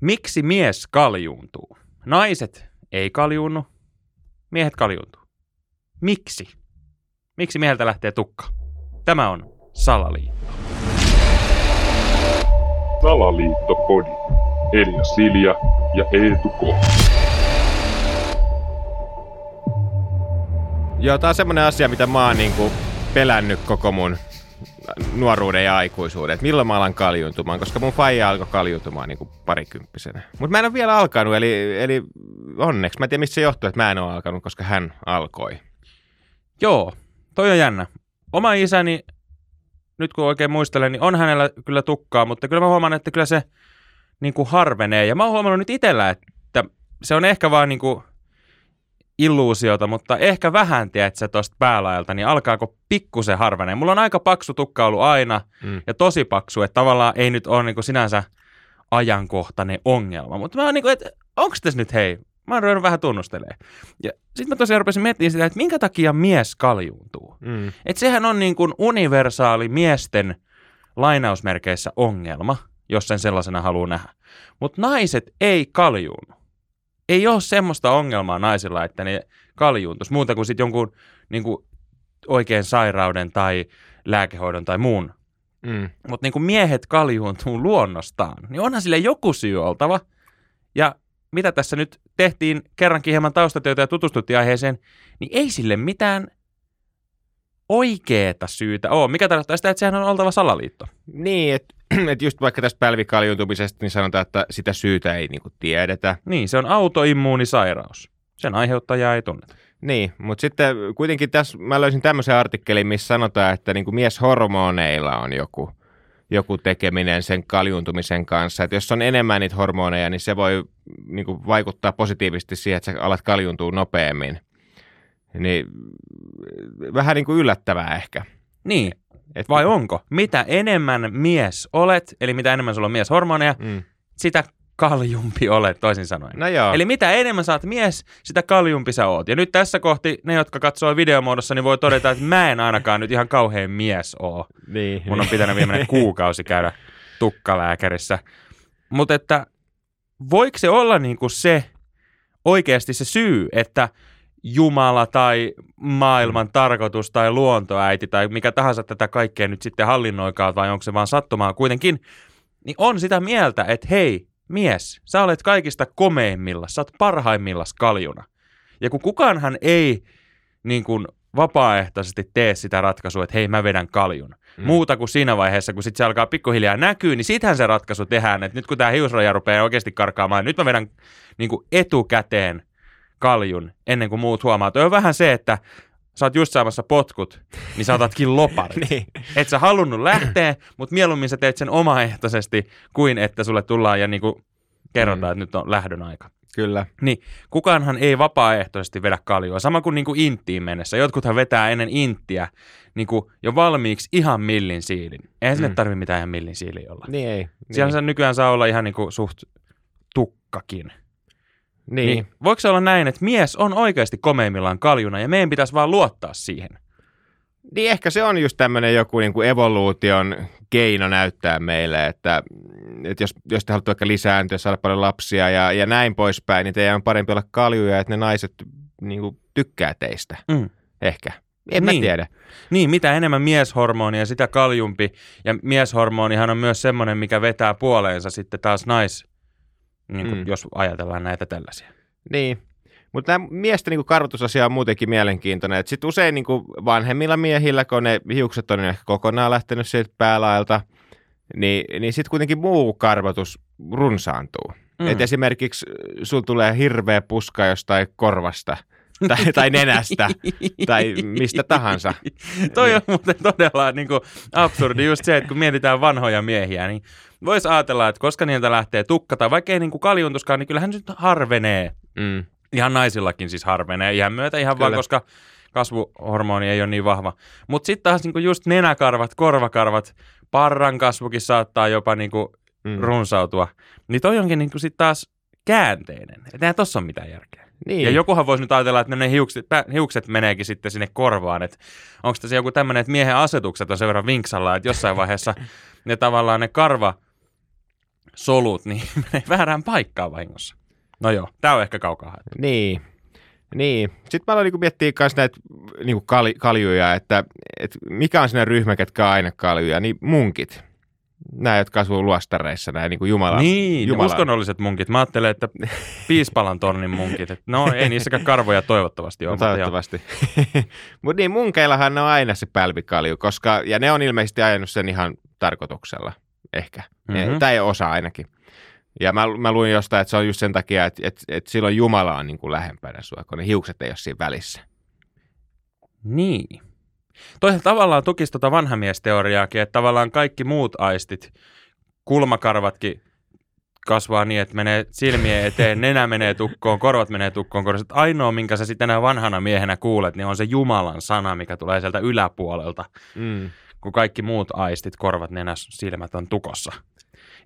Miksi mies kaljuuntuu? Naiset ei kaljuunnu, miehet kaljuuntuu. Miksi? Miksi mieheltä lähtee tukka? Tämä on Salaliitto. Salaliittopodi. Elia Silja ja Eetu K. Joo, tää on semmonen asia, mitä mä oon niinku pelännyt koko mun nuoruuden ja aikuisuuden, että milloin mä alan kaljuntumaan, koska mun faija alkoi kaljuntumaan niin kuin parikymppisenä. Mutta mä en ole vielä alkanut, eli, eli onneksi. Mä en tiedä, mistä se johtuu, että mä en ole alkanut, koska hän alkoi. Joo, toi on jännä. Oma isäni, nyt kun oikein muistelen, niin on hänellä kyllä tukkaa, mutta kyllä mä huomaan, että kyllä se niin kuin harvenee. Ja mä oon huomannut nyt itsellä, että se on ehkä vaan niin kuin illuusiota, mutta ehkä vähän, tiedätkö, tuosta päälaelta, niin alkaako pikkusen harvenee. Mulla on aika paksu tukka ollut aina mm. ja tosi paksu, että tavallaan ei nyt ole niin kuin sinänsä ajankohtainen ongelma. Mutta mä oon niin kuin, että onko tässä nyt hei, mä oon ruvennut vähän tunnustelemaan. Ja sitten mä tosiaan rupesin miettimään sitä, että minkä takia mies kaljuuntuu. Mm. Että sehän on niin kuin universaali miesten lainausmerkeissä ongelma, jos sen sellaisena haluaa nähdä. Mutta naiset ei kaljuunu ei ole semmoista ongelmaa naisilla, että ne kaljuuntus muuta kuin sitten jonkun niin kuin oikein sairauden tai lääkehoidon tai muun. Mm. Mutta niin kuin miehet kaljuuntuu luonnostaan, niin onhan sille joku syy oltava. Ja mitä tässä nyt tehtiin kerrankin hieman taustatyötä ja tutustuttiin aiheeseen, niin ei sille mitään oikeeta syytä ole. Mikä tarkoittaa sitä, että sehän on oltava salaliitto. Niin, että että just vaikka tästä pälvikaljuuntumisesta, niin sanotaan, että sitä syytä ei niinku tiedetä. Niin, se on autoimmuunisairaus. Sen aiheuttaja ei tunneta. Niin, mutta sitten kuitenkin tässä mä löysin tämmöisen artikkelin, missä sanotaan, että niinku mieshormoneilla on joku, joku tekeminen sen kaljuntumisen kanssa. Että jos on enemmän niitä hormoneja, niin se voi niinku vaikuttaa positiivisesti siihen, että sä alat kaljuntua nopeammin. Niin vähän niin kuin yllättävää ehkä. Niin, et vai onko? Mitä enemmän mies olet, eli mitä enemmän sulla on mieshormoneja, mm. sitä kaljumpi olet, toisin sanoen. No joo. Eli mitä enemmän saat mies, sitä kaljumpi sä oot. Ja nyt tässä kohti ne, jotka katsoo videomuodossa, niin voi todeta, että mä en ainakaan nyt ihan kauhean mies oo. Niin. Mun on pitänyt viimeinen kuukausi käydä tukkalääkärissä. Mutta että voiko se olla niinku se oikeasti se syy, että Jumala tai maailman tarkoitus tai luontoäiti tai mikä tahansa tätä kaikkea nyt sitten hallinnoikaa vai onko se vaan sattumaa kuitenkin, niin on sitä mieltä, että hei, mies, sä olet kaikista komeimmilla, sä oot parhaimmilla kaljuna. Ja kun kukaanhan ei niin kuin vapaaehtoisesti tee sitä ratkaisua, että hei mä vedän kaljun. Mm. Muuta kuin siinä vaiheessa, kun sitten se alkaa pikkuhiljaa näkyä, niin sittenhän se ratkaisu tehdään, että nyt kun tämä hiusraja rupeaa oikeasti karkaamaan, nyt mä vedän niin kuin etukäteen kaljun ennen kuin muut huomaa. Toi on vähän se, että sä oot just saamassa potkut, niin sä otatkin lopari. niin. Et sä halunnut lähteä, mutta mieluummin sä teet sen omaehtoisesti, kuin että sulle tullaan ja niinku kerrotaan, mm. että nyt on lähdön aika. Kyllä. Niin, kukaanhan ei vapaaehtoisesti vedä kaljua. Sama kuin niinku inttiin mennessä. Jotkuthan vetää ennen inttiä niinku jo valmiiksi ihan millin siilin. Eihän mm. sinne tarvi mitään ihan millin siiliä olla. Niin ei. Siellä niin. nykyään saa olla ihan niinku suht tukkakin. Niin. niin. Voiko se olla näin, että mies on oikeasti komeimmillaan kaljuna ja meidän pitäisi vaan luottaa siihen? Niin ehkä se on just tämmöinen joku niin kuin evoluution keino näyttää meille, että, että jos, jos te haluatte vaikka lisääntyä, saada paljon lapsia ja, ja näin poispäin, niin teidän on parempi olla kaljuja, että ne naiset niin kuin, tykkää teistä. Mm. Ehkä. En niin. mä tiedä. Niin, mitä enemmän mieshormonia, sitä kaljumpi. Ja mieshormonihan on myös semmoinen, mikä vetää puoleensa sitten taas nais, niin kuin, mm. jos ajatellaan näitä tällaisia. Niin, mutta nämä miesten niin karvotusasia on muutenkin mielenkiintoinen. Sitten usein niin kuin vanhemmilla miehillä, kun ne hiukset on ehkä kokonaan lähtenyt sieltä päälailta, niin, niin sitten kuitenkin muu karvotus runsaantuu. Mm. Et esimerkiksi sul tulee hirveä puska jostain korvasta – tai, tai nenästä tai mistä tahansa. Toi on muuten todella niin kuin, absurdi just se, että kun mietitään vanhoja miehiä, niin voisi ajatella, että koska niiltä lähtee tukka tai vaikka ei niin kuin kaljuntuskaan, niin kyllähän se nyt harvenee. Mm. Ihan naisillakin siis harvenee ihan myötä ihan Kyllä. vaan, koska kasvuhormoni ei ole niin vahva. Mutta sitten taas niin kuin just nenäkarvat, korvakarvat, parran kasvukin saattaa jopa niin kuin mm. runsautua. Niin toi onkin niin sitten taas käänteinen. Että eihän tossa ole mitään järkeä. Niin. Ja jokuhan voisi nyt ajatella, että ne hiukset, hiukset meneekin sitten sinne korvaan. Että onko tässä joku tämmöinen, että miehen asetukset on sen verran vinksalla, että jossain vaiheessa ne tavallaan ne karva solut, niin menee väärään paikkaan vahingossa. No joo, tää on ehkä kaukaa haettu. Niin. Niin. Sitten mä aloin niinku miettiä myös näitä niinku kal- kaljuja, että, että mikä on siinä ryhmä, ketkä on aina kaljuja, niin munkit. Nämä, jotka asuu luostareissa, nämä niin Jumala. Niin, Jumala. uskonnolliset munkit. Mä ajattelen, että Piispalan tornin munkit. Et no ei niissäkään karvoja toivottavasti ole. No, toivottavasti. Mutta niin, munkeillahan on aina se pälvikalju, koska, ja ne on ilmeisesti ajanut sen ihan tarkoituksella, ehkä. Mhm. Mm-hmm. Tai osa ainakin. Ja mä, mä luin jostain, että se on just sen takia, että, että, että silloin Jumala on niin kuin lähempänä sua, kun ne hiukset ei ole siinä välissä. Niin. Toisaalta tavallaan tukisi tuota vanhamiesteoriaakin, että tavallaan kaikki muut aistit, kulmakarvatkin kasvaa niin, että menee silmien eteen, nenä menee tukkoon, korvat menee tukkoon, korvat. Että Ainoa, minkä sä sitten enää vanhana miehenä kuulet, niin on se Jumalan sana, mikä tulee sieltä yläpuolelta, Mm. kun kaikki muut aistit, korvat, nenä, silmät on tukossa.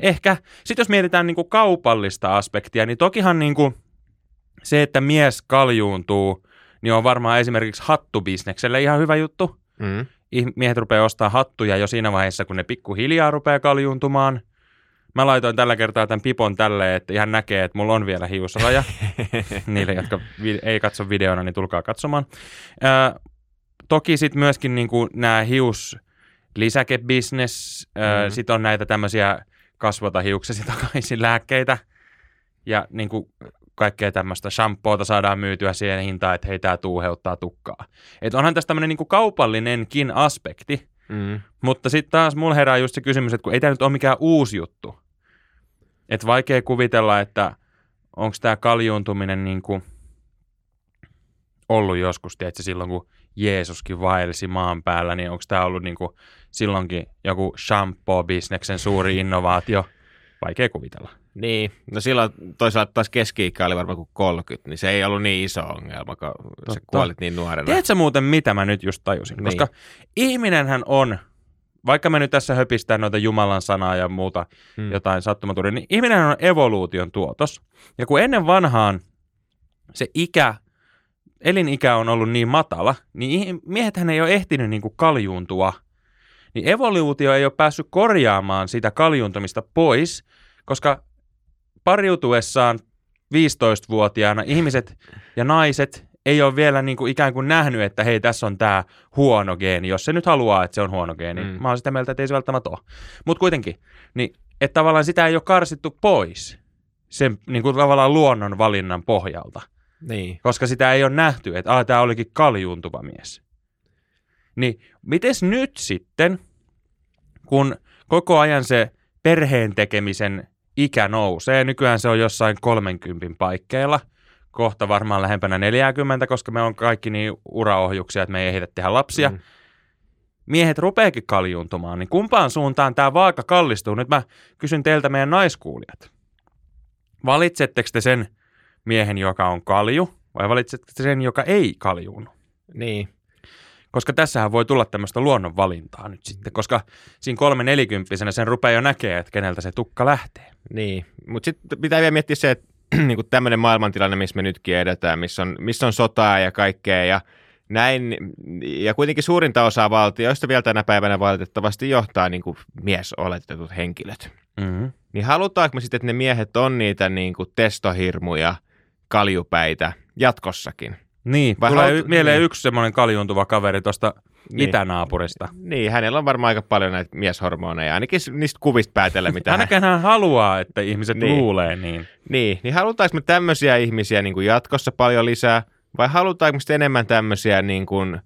Ehkä, sitten jos mietitään niin kuin kaupallista aspektia, niin tokihan niin kuin se, että mies kaljuuntuu, niin on varmaan esimerkiksi hattubisnekselle ihan hyvä juttu. Mm. Miehet rupeaa ostaa hattuja jo siinä vaiheessa, kun ne pikkuhiljaa rupeaa kaljuuntumaan. Mä laitoin tällä kertaa tämän pipon tälleen, että ihan näkee, että mulla on vielä hiusraja. Niille, jotka vi- ei katso videona, niin tulkaa katsomaan. Ö, toki sitten myöskin niinku nämä hius lisäkebisnes, Mhm. mm. sitten on näitä tämmöisiä kasvota hiuksesi takaisin lääkkeitä ja niinku kaikkea tämmöistä shampoota saadaan myytyä siihen hintaan, että hei, tämä tuuheuttaa tukkaa. Et onhan tässä tämmöinen niinku kaupallinenkin aspekti, Mm. mutta sitten taas mulla herää just se kysymys, että kun ei tämä nyt ole mikään uusi juttu. Että vaikea kuvitella, että onko tämä kaljuuntuminen niin kuin ollut joskus, tiedätkö, silloin kun Jeesuskin vaelsi maan päällä, niin onko tämä ollut niin kuin silloinkin joku shampoo-bisneksen suuri innovaatio? Vaikea kuvitella. Niin, no silloin toisaalta taas keski-ikä oli varmaan kuin 30, niin se ei ollut niin iso ongelma, kun Totta. sä kuolit niin nuorena. Tiedätkö muuten, mitä mä nyt just tajusin? Niin. Koska ihminenhän on, vaikka me nyt tässä höpistään noita Jumalan sanaa ja muuta Mm. jotain sattumaturia, niin ihminen on evoluution tuotos. Ja kun ennen vanhaan se ikä, elinikä on ollut niin matala, niin miehethän ei ole ehtinyt niin kuin kaljuuntua. Niin evoluutio ei ole päässyt korjaamaan sitä kaljuuntumista pois, koska pariutuessaan 15-vuotiaana ihmiset ja naiset ei ole vielä niin kuin ikään kuin nähnyt, että hei, tässä on tämä huono geeni, jos se nyt haluaa, että se on huono geeni. Mm. Mä oon sitä mieltä, että ei se välttämättä ole. Mutta kuitenkin, niin, että tavallaan sitä ei ole karsittu pois sen niin kuin tavallaan luonnon valinnan pohjalta, Niin. koska sitä ei ole nähty, että ah, tämä olikin kaljuuntuva mies. Niin, mites nyt sitten, kun koko ajan se perheen tekemisen ikä nousee, nykyään se on jossain 30 paikkeilla, kohta varmaan lähempänä 40, koska me on kaikki niin uraohjuksia, että me ei ehditä tehdä lapsia. Mm. Miehet rupeekin kaljuuntumaan, niin kumpaan suuntaan tämä vaaka kallistuu? Nyt mä kysyn teiltä meidän naiskuulijat. Valitsetteko te sen miehen, joka on kalju, vai valitsetteko te sen, joka ei kaljuunu? Niin. Koska tässähän voi tulla tämmöistä luonnonvalintaa nyt sitten, koska siinä kolme nelikymppisenä sen rupeaa jo näkee, että keneltä se tukka lähtee. Niin, mutta sitten pitää vielä miettiä se, että niinku tämmöinen maailmantilanne, missä me nytkin edetään, missä on, missä on sotaa ja kaikkea ja näin, ja kuitenkin suurinta osaa valtioista vielä tänä päivänä valitettavasti johtaa niin kuin miesoletetut henkilöt. Mm-hmm. Niin halutaanko me sitten, että ne miehet on niitä niin kuin testohirmuja, kaljupäitä jatkossakin? Niin, Vai tulee y- mieleen niin. yksi semmoinen kaljuuntuva kaveri tuosta Niin. itänaapurista. Niin, hänellä on varmaan aika paljon näitä mieshormoneja, ainakin niistä kuvista päätellä, mitä hän... Ainakin hän haluaa, että ihmiset Niin. luulee niin. Niin, niin halutaanko me tämmöisiä ihmisiä niin kuin jatkossa paljon lisää, vai halutaanko me enemmän tämmöisiä niin kuin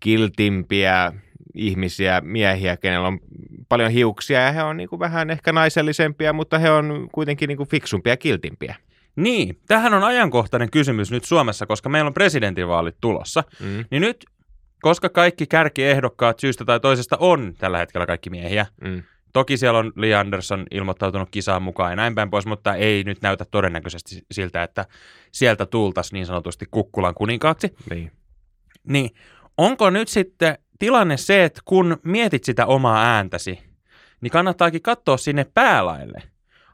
kiltimpiä ihmisiä, miehiä, kenellä on paljon hiuksia ja he on niin kuin vähän ehkä naisellisempia, mutta he on kuitenkin niin kuin fiksumpia ja kiltimpiä. Niin, tähän on ajankohtainen kysymys nyt Suomessa, koska meillä on presidentinvaalit tulossa. Mm, Niin nyt, koska kaikki kärkiehdokkaat syystä tai toisesta on tällä hetkellä kaikki miehiä, mm, Toki siellä on Lee Anderson ilmoittautunut kisaan mukaan ja näin päin pois, mutta ei nyt näytä todennäköisesti siltä, että sieltä tultaisiin niin sanotusti kukkulan kuninkaaksi. niin. Niin onko nyt sitten tilanne se, että kun mietit sitä omaa ääntäsi, niin kannattaakin katsoa sinne päälaille.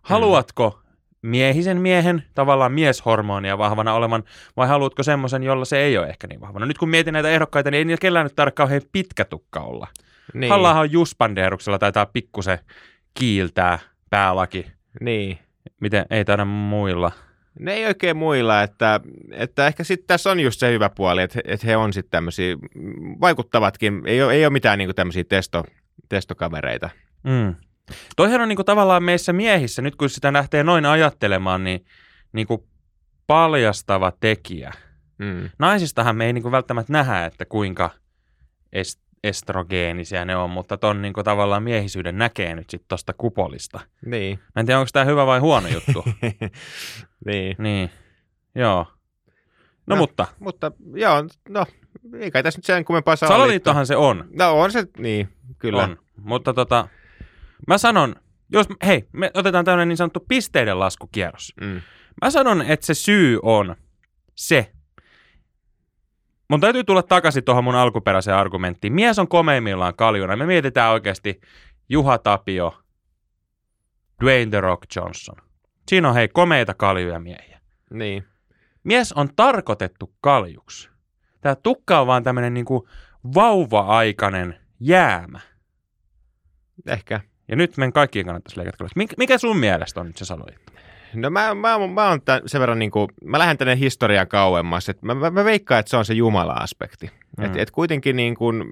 Haluatko miehisen miehen, tavallaan mieshormonia vahvana olevan, vai haluatko semmoisen, jolla se ei ole ehkä niin vahvana? Nyt kun mietin näitä ehdokkaita, niin ei niillä kellään nyt tarvitse kauhean pitkä tukka olla. niin. Hallahan Juspanderuksella taitaa pikkusen kiiltää päälaki Niin. Miten ei taida muilla. Ne ei oikein muilla, että, että ehkä sitten tässä on just se hyvä puoli, että, että he on sitten tämmöisiä, vaikuttavatkin, ei ole, ei ole mitään niinku tämmöisiä testo, testokavereita. Mm. Toihan on niinku tavallaan meissä miehissä, nyt kun sitä lähtee noin ajattelemaan, niin niinku paljastava tekijä. Mm. Naisistahan me ei niinku välttämättä nähdä, että kuinka est- estrogeenisiä ne on, mutta ton niinku tavallaan miehisyyden näkee nyt sitten tosta kupolista. Niin. Mä en tiedä, onko tämä hyvä vai huono juttu. niin. niin, joo. No, No, mutta Mutta joo, no ei kai tässä nyt sen kummempaa salaliitto. salaliittohan se on. No on se, niin, kyllä. On. Mutta tota, mä sanon, jos, hei, me otetaan tämmöinen niin sanottu pisteiden laskukierros. Mm. Mä sanon, että se syy on se. Mun täytyy tulla takaisin tuohon mun alkuperäiseen argumenttiin. Mies on komeimmillaan kaljuna. Me mietitään oikeasti Juha Tapio, Dwayne The Rock Johnson. Siinä on hei komeita kaljuja miehiä. Niin. Mies on tarkoitettu kaljuksi. Tää tukka on vaan tämmönen niinku vauva-aikainen jäämä. Ehkä. Ja nyt meidän kaikkien kannattaisi leikata kaljuksi. Mikä, sun mielestä on nyt se salaliitto? No mä, mä, mä oon tämän, sen verran niin kuin, mä lähden tänne historiaan kauemmas, että mä, mä, mä veikkaan, että se on se Jumala-aspekti. Mm. Että et kuitenkin niin kuin,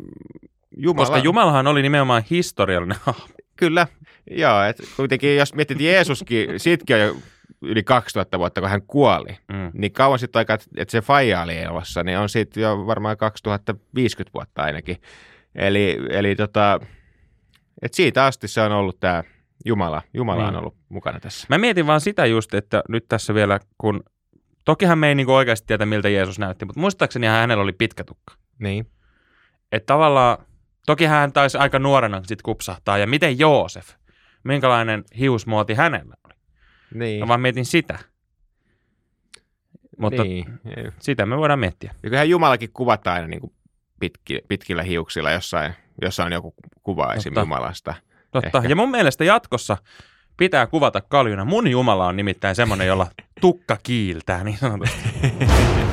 Jumala, Koska Jumalahan oli nimenomaan historiallinen hahmo. Kyllä, joo, että kuitenkin jos mietit Jeesuskin, siitäkin on jo yli 2000 vuotta, kun hän kuoli, Mm. niin kauan sitten aikaa, että se faija oli elossa, niin on siitä jo varmaan 2050 vuotta ainakin. Eli, eli tota, et siitä asti se on ollut tämä Jumala. Jumala on Niin. ollut mukana tässä. Mä mietin vaan sitä just, että nyt tässä vielä, kun tokihan me ei niinku oikeasti tiedä, miltä Jeesus näytti, mutta muistaakseni hänellä oli pitkä tukka. Niin. Että tavallaan, toki hän taisi aika nuorena sitten kupsahtaa, ja miten Joosef, minkälainen hiusmuoti hänellä oli. Niin. Mä vaan mietin sitä. Mutta niin. sitä me voidaan miettiä. Ja kyllähän Jumalakin kuvataan aina niin kuin pitki, pitkillä hiuksilla jossain, jossa on joku kuva esim. Totta. Jumalasta. Totta. Ehkä. Ja mun mielestä jatkossa pitää kuvata kaljuna. Mun Jumala on nimittäin semmoinen, jolla tukka kiiltää niin sanotusti.